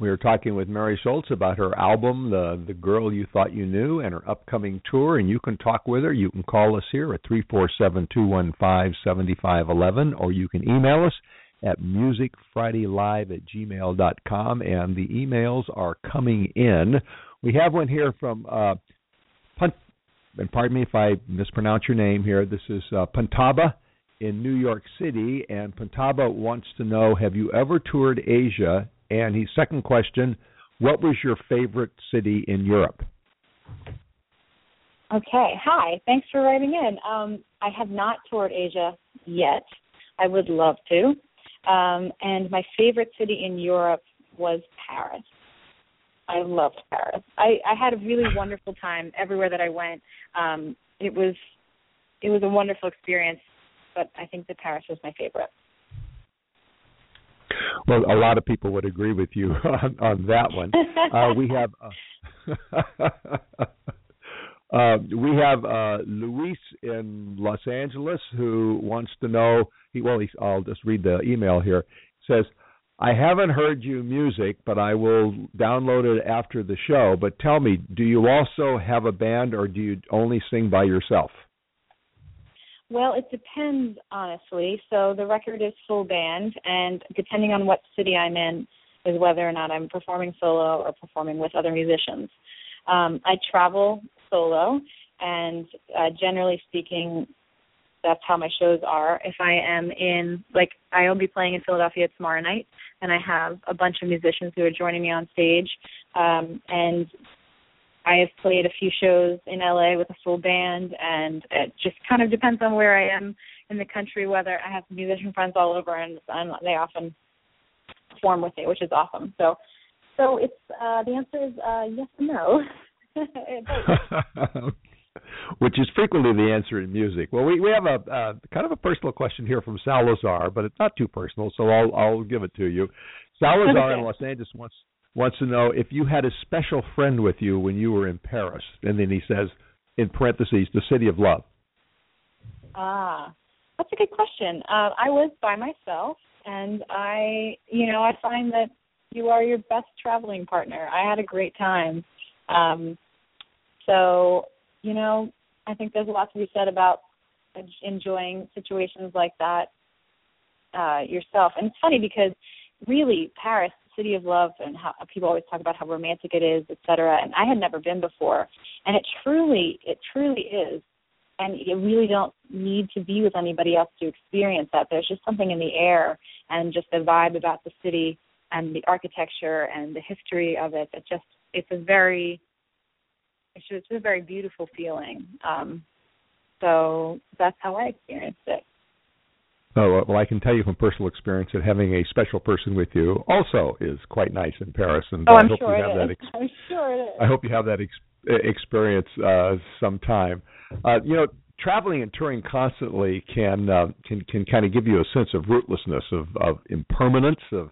We were talking with Mary Scholz about her album, The The Girl You Thought You Knew, and her upcoming tour. And you can talk with her. You can call us here at three four seven two one five seventy five eleven, or you can email us at musicfridaylive at gmail dot com. And the emails are coming in. We have one here from uh, Punt. And pardon me if I mispronounce your name here. This is uh, Puntaba in New York City, and Pantaba wants to know: Have you ever toured Asia? And his second question: What was your favorite city in Europe? Okay. Hi. Thanks for writing in. Um, I have not toured Asia yet. I would love to. Um, and my favorite city in Europe was Paris. I loved Paris. I, I had a really wonderful time everywhere that I went. Um, it was it was a wonderful experience, but I think that Paris was my favorite. Well, a lot of people would agree with you on, on that one. Uh, we have uh, uh, we have uh, Luis in Los Angeles who wants to know. He well, he, I'll just read the email here. It says, I haven't heard you music, but I will download it after the show. But tell me, do you also have a band, or do you only sing by yourself? Well, it depends, honestly. So the record is full band, and depending on what city I'm in, is whether or not I'm performing solo or performing with other musicians. Um, I travel solo, and uh, generally speaking, that's how my shows are. If I am in, like, I will be playing in Philadelphia tomorrow night, and I have a bunch of musicians who are joining me on stage. Um, and I have played a few shows in LA with a full band, and it just kind of depends on where I am in the country. Whether I have musician friends all over, and, and they often perform with me, which is awesome. So, so it's uh, the answer is uh, yes and no. which is frequently the answer in music. Well, we we have a uh, kind of a personal question here from Salazar, but it's not too personal, so I'll I'll give it to you. Salazar in Los Angeles wants wants to know if you had a special friend with you when you were in Paris, and then he says in parentheses the city of love. Ah, that's a good question. Uh, I was by myself, and I, you know, I find that you are your best traveling partner. I had a great time. Um, so you know, I think there's a lot to be said about enjoying situations like that uh, yourself. And it's funny because really Paris, city of love, and how people always talk about how romantic it is, et cetera. And I had never been before, and it truly, it truly is. And you really don't need to be with anybody else to experience that. There's just something in the air and just the vibe about the city and the architecture and the history of it. It just, it's a very it's just a very beautiful feeling. Um, so that's how I experienced it. Oh well, I can tell you from personal experience that having a special person with you also is quite nice in Paris, and oh, I I'm hope sure you have that. Ex- I'm sure it is. I hope you have that ex- experience uh, sometime. Uh, you know, traveling and touring constantly can uh, can can kind of give you a sense of rootlessness, of of impermanence, of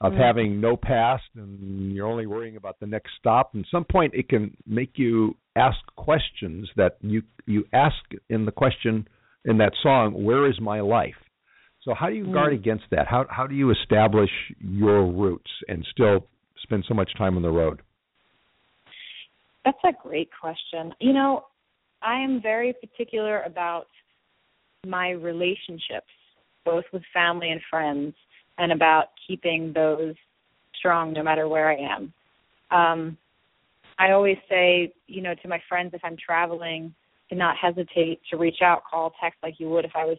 of mm-hmm. having no past and you're only worrying about the next stop. And some point it can make you ask questions that you you ask in the question in that song, "Where is my life?" So how do you guard against that? How how do you establish your roots and still spend so much time on the road? That's a great question. You know, I am very particular about my relationships, both with family and friends and about keeping those strong no matter where I am. Um, I always say, you know, to my friends if I'm traveling, to not hesitate to reach out, call, text like you would if I was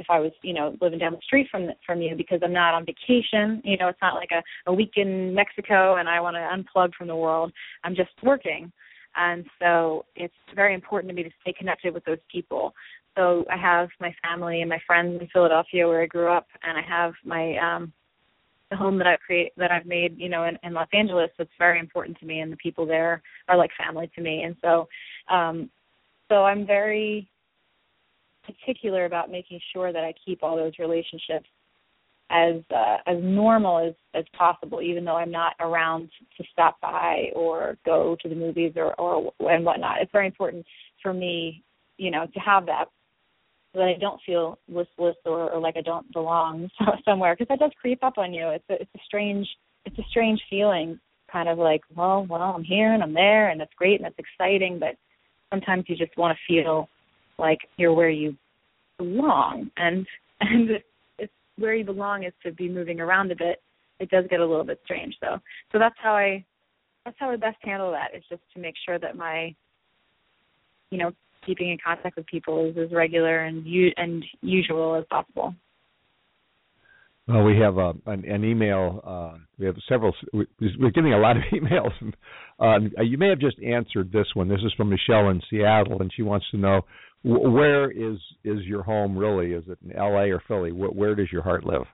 if I was, you know, living down the street from from you because I'm not on vacation. You know, it's not like a, a week in Mexico and I want to unplug from the world. I'm just working. And so it's very important to me to stay connected with those people. So I have my family and my friends in Philadelphia where I grew up, and I have my um the home that I've create that I've made, you know, in, in Los Angeles. That's very important to me, and the people there are like family to me. And so, um, so I'm very particular about making sure that I keep all those relationships as uh, as normal as as possible, even though I'm not around to stop by or go to the movies or or and whatnot. It's very important for me, you know, to have that so that I don't feel listless or, or like I don't belong somewhere because that does creep up on you. It's a, it's a strange it's a strange feeling, kind of like well well I'm here and I'm there and that's great and that's exciting, but sometimes you just want to feel like you're where you belong and and it's where you belong is to be moving around a bit. It does get a little bit strange though. So that's how I that's how I best handle that. Is just to make sure that my you know keeping in contact with people is as regular and u- and usual as possible. Well, we have uh, an, an, email. Uh, we have several. We're getting a lot of emails. Uh, you may have just answered this one. This is from Michelle in Seattle, and she wants to know where is is your home really? Is it in L.A. or Philly? Where, where does your heart live?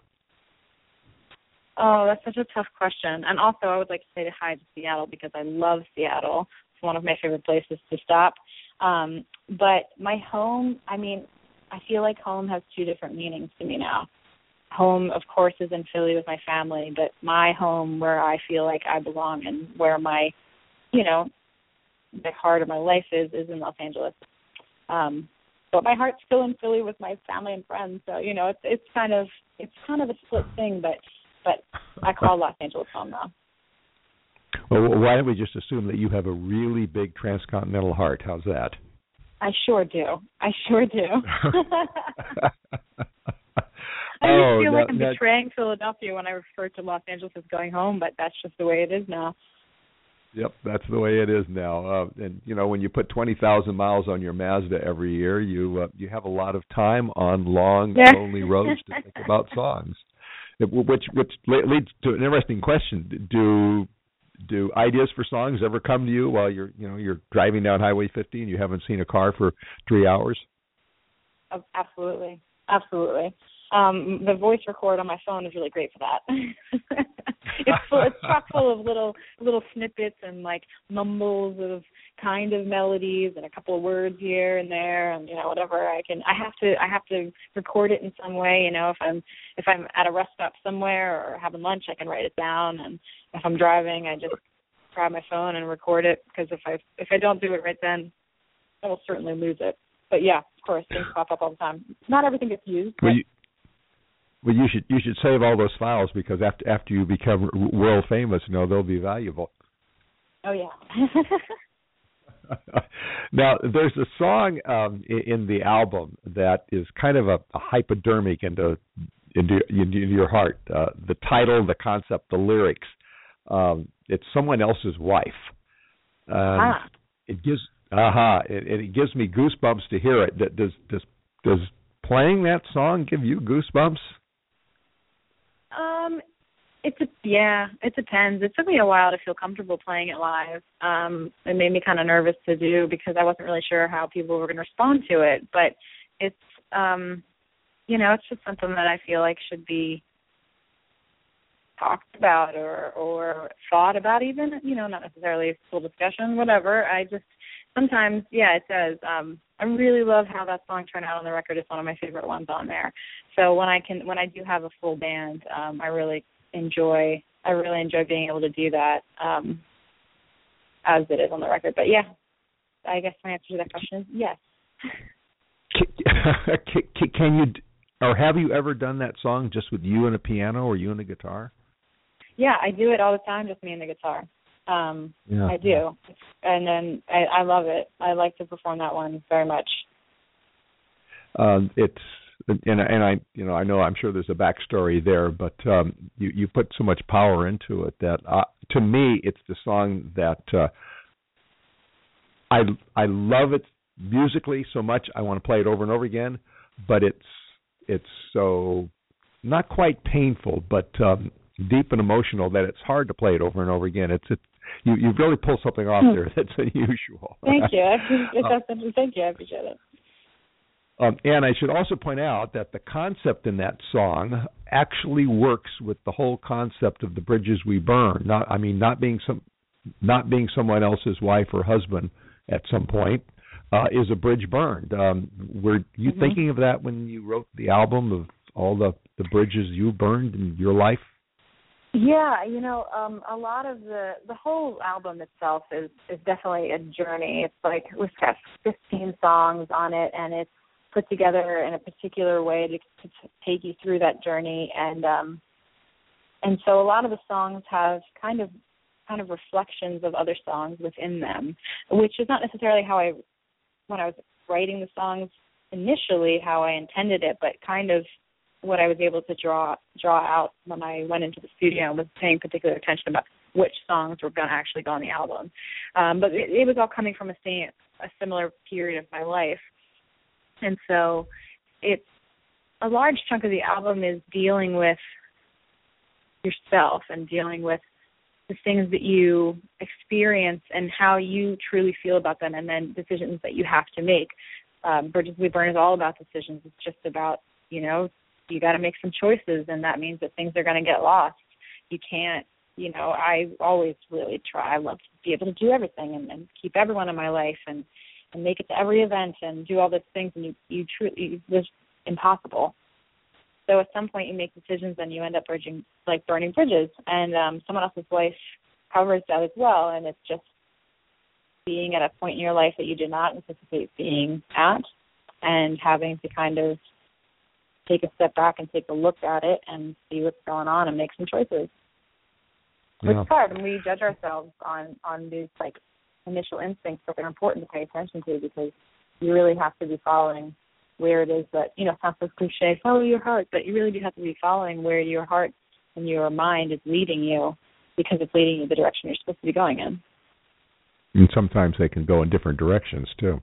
Oh, that's such a tough question. And also, I would like to say hi to Seattle because I love Seattle. It's one of my favorite places to stop. Um, but my home, I mean, I feel like home has two different meanings to me now. Home, of course, is in Philly with my family, but my home where I feel like I belong and where my, you know, the heart of my life is is in Los Angeles. Um, but my heart's still in Philly with my family and friends. So you know, it's it's kind of it's kind of a split thing, but but I call Los Angeles home now. Well, why don't we just assume that you have a really big transcontinental heart? How's that? I sure do. I sure do. I oh, just feel like I'm betraying Philadelphia when I refer to Los Angeles as going home, but that's just the way it is now. Yep, that's the way it is now. Uh, and you know, when you put twenty thousand miles on your Mazda every year, you uh, you have a lot of time on long, Yeah. lonely roads to think about songs. It- Which which leads to an interesting question: Do do ideas for songs ever come to you while you're you know you're driving down Highway 50 and you haven't seen a car for three hours? Absolutely, absolutely. Um, the voice record on my phone is really great for that. it's full, it's chock full of little little snippets and like mumbles of kind of melodies and a couple of words here and there and you know whatever I can. I have to I have to record it in some way. You know if I'm if I'm at a rest stop somewhere or having lunch, I can write it down. And if I'm driving, I just grab my phone and record it because if I if I don't do it right then, I will certainly lose it. But yeah, of course, things pop up all the time. Not everything gets used. Well, but you, well, you should you should save all those files because after after you become world famous, you know they'll be valuable. oh yeah. now, there's a song um, in the album that is kind of a, a hypodermic into into, into your heart. Uh, the title, the concept, the lyrics. Um, it's someone else's wife. Um, ah. It gives aha. it, it gives me goosebumps to hear it. That- Does does does playing that song give you goosebumps? Um, it's yeah, it depends. It took me a while to feel comfortable playing it live. Um, it made me kind of nervous to do because I wasn't really sure how people were going to respond to it. But it's um, you know, it's just something that I feel like should be talked about or or thought about even you know not necessarily full discussion whatever i just sometimes yeah it does. Um i really love how that song turned out on the record. It's one of my favorite ones on there. So when i can when i do have a full band um i really enjoy i really enjoy being able to do that um as it is on the record. But yeah i guess my answer to that question is yes. Can, can, can you or have you ever done that song just with you and a piano or you and a guitar? yeah i do it all the time just me and the guitar um Yeah. I do, and then I, I love it. I like to perform that one very much. um it's and and I you know I know I'm sure there's a backstory there, but um you you put so much power into it that uh, to me it's the song that uh I I love it musically so much I want to play it over and over again, but it's it's so not quite painful, but um deep and emotional that it's hard to play it over and over again. It's it you you really pull something off there that's unusual. Thank you. I appreciate that. Thank you. I appreciate it. Um, and I should also point out that the concept in that song actually works with the whole concept of the bridges we burn. Not, I mean, not being some, not being someone else's wife or husband at some point uh, is a bridge burned. Um, were you Mhm. thinking of that when you wrote the album of all the the bridges you burned in your life? Yeah, you know, um, a lot of the the whole album itself is is definitely a journey. It's like we've got 15 songs on it, and it's put together in a particular way to, to take you through that journey. And um, and so a lot of the songs have kind of kind of reflections of other songs within them, which is not necessarily how I when I was writing the songs initially how I intended it, but kind of what I was able to draw draw out when I went into the studio and was paying particular attention about which songs were going to actually go on the album. Um, but it, it was all coming from a same a similar period of my life, and so it's a large chunk of the album is dealing with yourself and dealing with the things that you experience and how you truly feel about them, and then decisions that you have to make. Um, Bridges We Burn is all about decisions. It's just about you know you got to make some choices, and that means that things are going to get lost. You can't, you know. I always really try. I love to be able to do everything and, and keep everyone in my life and and make it to every event and do all those things, and you you truly it was impossible. So at some point you make decisions and you end up bridging like burning bridges, and um, someone else's life covers that as well, and it's just being at a point in your life that you did not anticipate being at, and having to kind of take a step back and take a look at it and see what's going on and make some choices. Yeah. It's hard, and we judge ourselves on on these like initial instincts, but they're important to pay attention to because you really have to be following where it is that you know sounds so cliche, follow your heart, but you really do have to be following where your heart and your mind is leading you because it's leading you the direction you're supposed to be going in. And sometimes they can go in different directions too.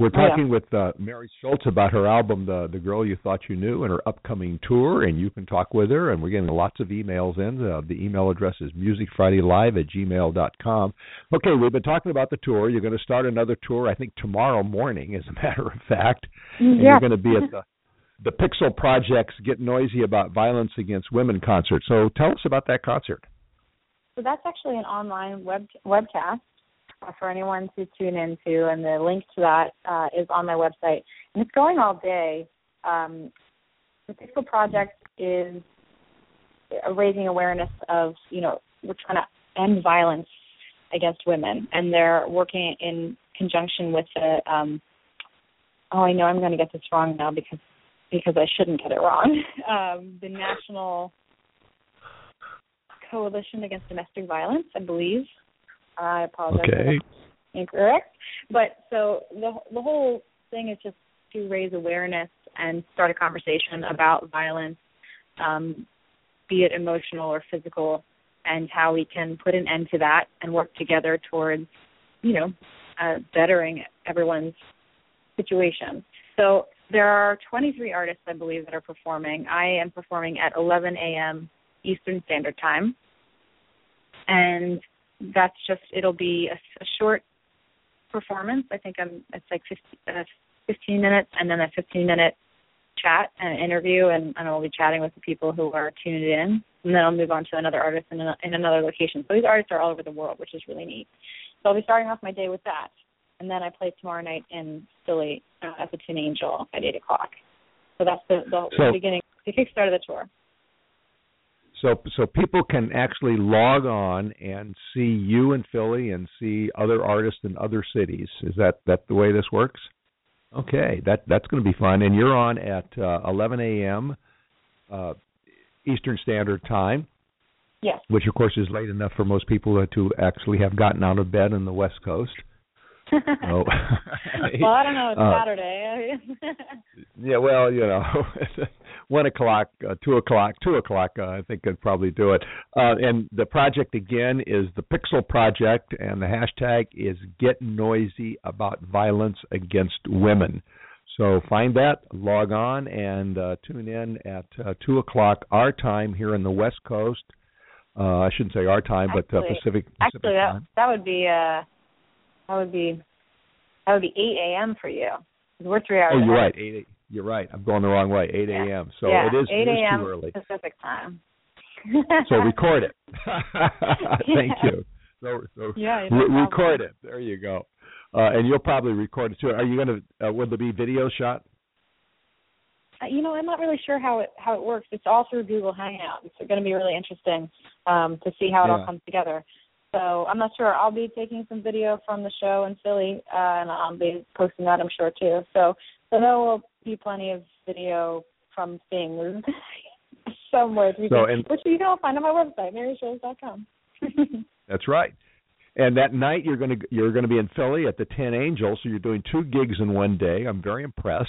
We're Oh, yeah. talking with uh, Mary Scholz about her album, "The The Girl You Thought You Knew," and her upcoming tour. And you can talk with her. And we're getting lots of emails in. Uh, the email address is musicfridaylive at gmail dot com. Okay, we've been talking about the tour. You're going to start another tour, I think tomorrow morning, as a matter of fact. And yeah. you're going to be at the the Pixel Project's "Get Noisy About Violence Against Women" concert. So tell us about that concert. So that's actually an online web webcast for anyone to tune into, and the link to that uh, is on my website. And it's going all day. Um, the Pixel Project is raising awareness of, you know, we're trying to end violence against women, and they're working in conjunction with the. Um, oh, I know I'm going to get this wrong now because because I shouldn't get it wrong. Um, the National Coalition Against Domestic Violence, I believe. I apologize. Okay. Incorrect. But so the the whole thing is just to raise awareness and start a conversation about violence, um, be it emotional or physical, and how we can put an end to that and work together towards, you know, uh, bettering everyone's situation. So there are 23 artists, I believe, that are performing. I am performing at 11 a.m. Eastern Standard Time, and that's just it'll be a, a short performance. I think I'm it's like 50, uh, 15 minutes, and then a 15 minute chat and interview, and, and I'll be chatting with the people who are tuned in, and then I'll move on to another artist in, a, in another location. So these artists are all over the world, which is really neat. So I'll be starting off my day with that, and then I play tomorrow night in Philly uh, at the Tin Angel at eight o'clock. So that's the, the So- beginning, the kickstart of the tour. So so people can actually log on and see you in Philly and see other artists in other cities. Is that that the way this works? Okay, that that's going to be fun. And you're on at uh, 11 a.m. Uh, Eastern Standard Time, Yes. which of course is late enough for most people to actually have gotten out of bed on the West Coast. Oh. well, I don't know. It's Uh, Saturday. Yeah, well, you know, one o'clock, uh, two o'clock, two o'clock. Uh, I think could probably do it. Uh, and the project again is the Pixel Project, and the hashtag is Get Noisy About Violence Against Women. So find that, log on, and uh, tune in at uh, two o'clock our time here in the West Coast. Uh, I shouldn't say our time, but uh, Pacific Pacific Actually, that time. that would be uh that would be that would be eight a.m. for you. We're three hours. Oh, you're ahead. right. Eight. You're right. I'm going the wrong way. Eight Yeah. a.m. So yeah, it is, eight it is a.m. too early. Pacific time. So record it. Thank you. So, so Yeah, re- record it. There you go. Uh, and you'll probably record it too. Are you going to? Uh, will there be video shot? Uh, you know, I'm not really sure how it how it works. It's all through Google Hangout. It's going to be really interesting um, to see how it Yeah. all comes together. So I'm not sure. I'll be taking some video from the show in Philly, uh, and I'll be posting that, I'm sure too. So so there will be plenty of video from things somewhere. So, can, and- which you can all find on my website, maryscholz.com. That's right. And that night you're going to you're going to be in Philly at the Tin Angels. So you're doing two gigs in one day. I'm very impressed.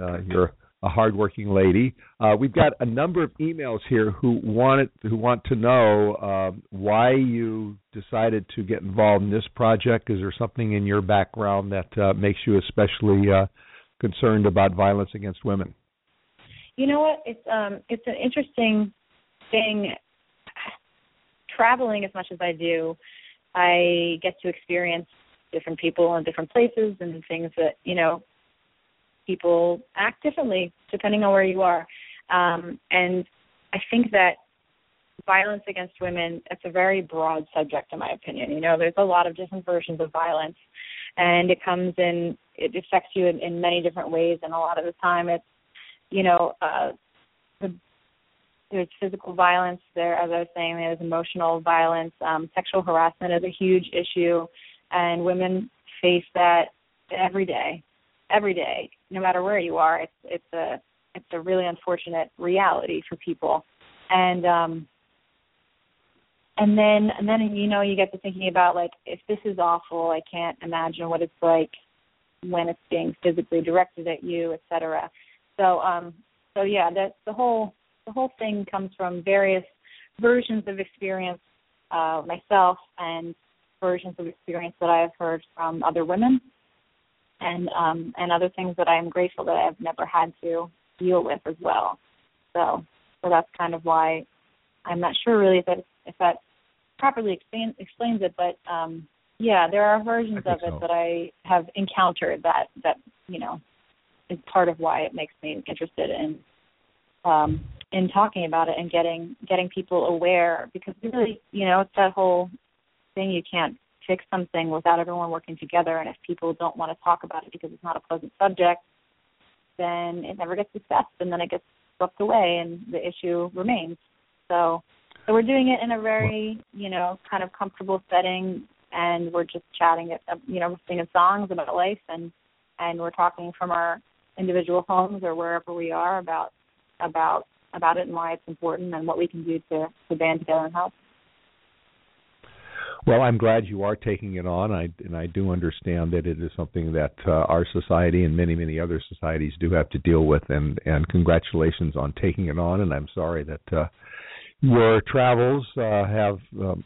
Uh, you're a hardworking lady. Uh, we've got a number of emails here who want who want to know uh, why you decided to get involved in this project. Is there something in your background that uh, makes you especially uh, concerned about violence against women? You know what? It's um it's an interesting thing traveling as much as I do. I get to experience different people in different places and things that, you know, people act differently depending on where you are. Um and I think that violence against women it's a very broad subject in my opinion. You know, there's a lot of different versions of violence and it comes in it affects you in, in many different ways and a lot of the time it's you know, uh, the, there's physical violence there, as I was saying, there's emotional violence. Um, sexual harassment is a huge issue, and women face that every day, every day, no matter where you are. It's it's a it's a really unfortunate reality for people. And um and then and then you know you get to thinking about like if this is awful, I can't imagine what it's like when it's being physically directed at you, et cetera. So um so yeah, that the whole the whole thing comes from various versions of experience uh, myself and versions of experience that I have heard from other women and um, and other things that I am grateful that I've never had to deal with as well. So so that's kind of why I'm not sure really if that if that properly explain, explains it, but um, yeah, there are versions of it so. that I have encountered that that you know is part of why it makes me interested in um, in talking about it and getting getting people aware because really you know it's that whole thing you can't fix something without everyone working together and if people don't want to talk about it because it's not a pleasant subject then it never gets discussed and then it gets swept away and the issue remains so so we're doing it in a very you know kind of comfortable setting and we're just chatting it uh, you know singing songs about life and and we're talking from our individual homes or wherever we are about about about it and why it's important and what we can do to to band together and help. Well, I'm glad you are taking it on, I, and I do understand that it is something that uh, our society and many, many other societies do have to deal with. And and congratulations on taking it on. And I'm sorry that uh, your travels uh, have um,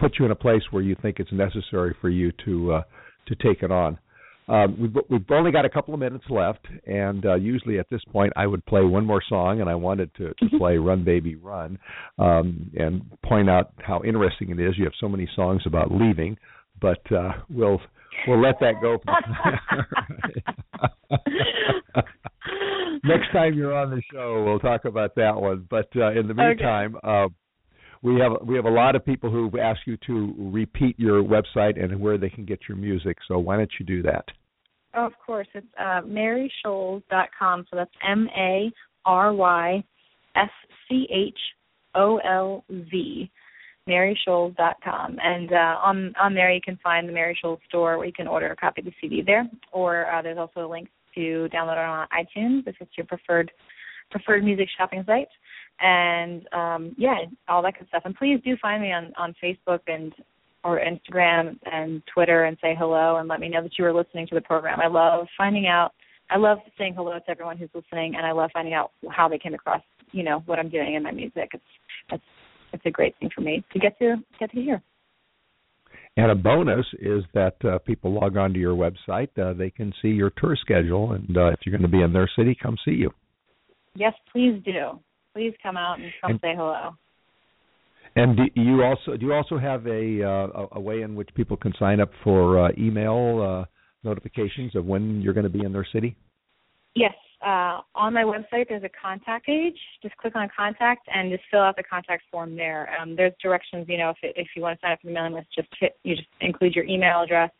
put you in a place where you think it's necessary for you to uh, to take it on. Um, we've, we've only got a couple of minutes left, and uh, usually at this point I would play one more song, and I wanted to, to Mm-hmm. play "Run Baby Run" um, and point out how interesting it is. You have so many songs about leaving, but uh, we'll we'll let that go. Next time you're on the show, we'll talk about that one. But uh, in the Okay. meantime, uh, we have we have a lot of people who've asked you to repeat your website and where they can get your music. So why don't you do that? Oh, of course, it's uh, maryscholz.com. So that's M A R Y S C H O L V. MaryScholz.com, and uh, on on there you can find the Mary Scholz store where you can order a copy of the CD there, or uh, there's also a link to download it on iTunes if it's your preferred preferred music shopping site, and um, yeah, all that good stuff. And please do find me on on Facebook and or Instagram and Twitter and say hello and let me know that you are listening to the program. I love finding out. I love saying hello to everyone who's listening, and I love finding out how they came across, you know, what I'm doing in my music. It's it's it's a great thing for me to get to get to hear. And a bonus is that uh, people log on to your website, uh, they can see your tour schedule, and uh, if you're going to be in their city, come see you. Yes, please do. Please come out and come And- say hello. And do you also do you also have a uh, a way in which people can sign up for uh, email uh, notifications of when you're going to be in their city? Yes, uh, on my website there's a contact page. Just click on contact and just fill out the contact form there. Um, there's directions. You know, if it, if you want to sign up for the mailing list, just hit you just include your email address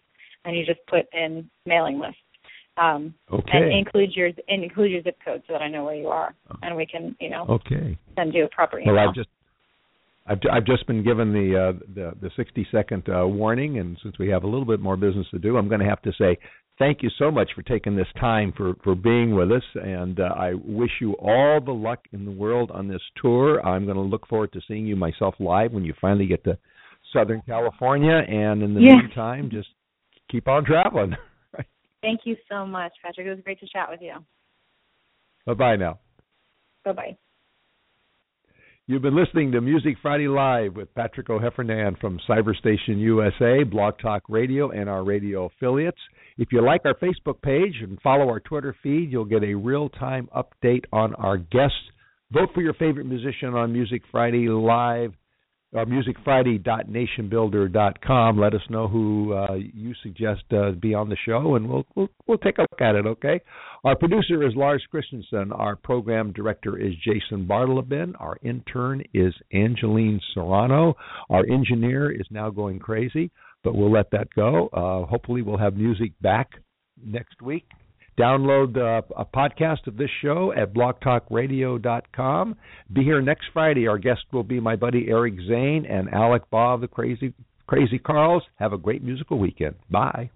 and you just put in mailing list. Um, Okay. and include your and include your zip code so that I know where you are, and we can you know Okay. send you a proper email. Well, I've just I've I've just been given the uh, the the 60 second uh, warning, and since we have a little bit more business to do, I'm going to have to say thank you so much for taking this time for for being with us, and uh, I wish you all the luck in the world on this tour. I'm going to look forward to seeing you myself live when you finally get to Southern California, and in the Yeah. meantime, just keep on traveling. Thank you so much, Patrick. It was great to chat with you. bye bye now. Bye bye. You've been listening to Music Friday Live with Patrick O'Heffernan from Cyberstation USA, Blog Talk Radio, and our radio affiliates. If you like our Facebook page and follow our Twitter feed, you'll get a real time update on our guests. Vote for your favorite musician on Music Friday Live, uh, musicfriday.nationbuilder.com. Let us know who uh, you suggest uh, be on the show, and we'll, we'll we'll take a look at it. Okay. Our producer is Lars Christensen. Our program director is Jason Bartleben. Our intern is Angeline Serrano. Our engineer is now going crazy, but we'll let that go. Uh, hopefully, we'll have music back next week. Download uh, a podcast of this show at blogtalkradio.com. Be here next Friday. Our guest will be my buddy Eric Zane and Alec of the Crazy Crazy Carls. Have a great musical weekend. Bye.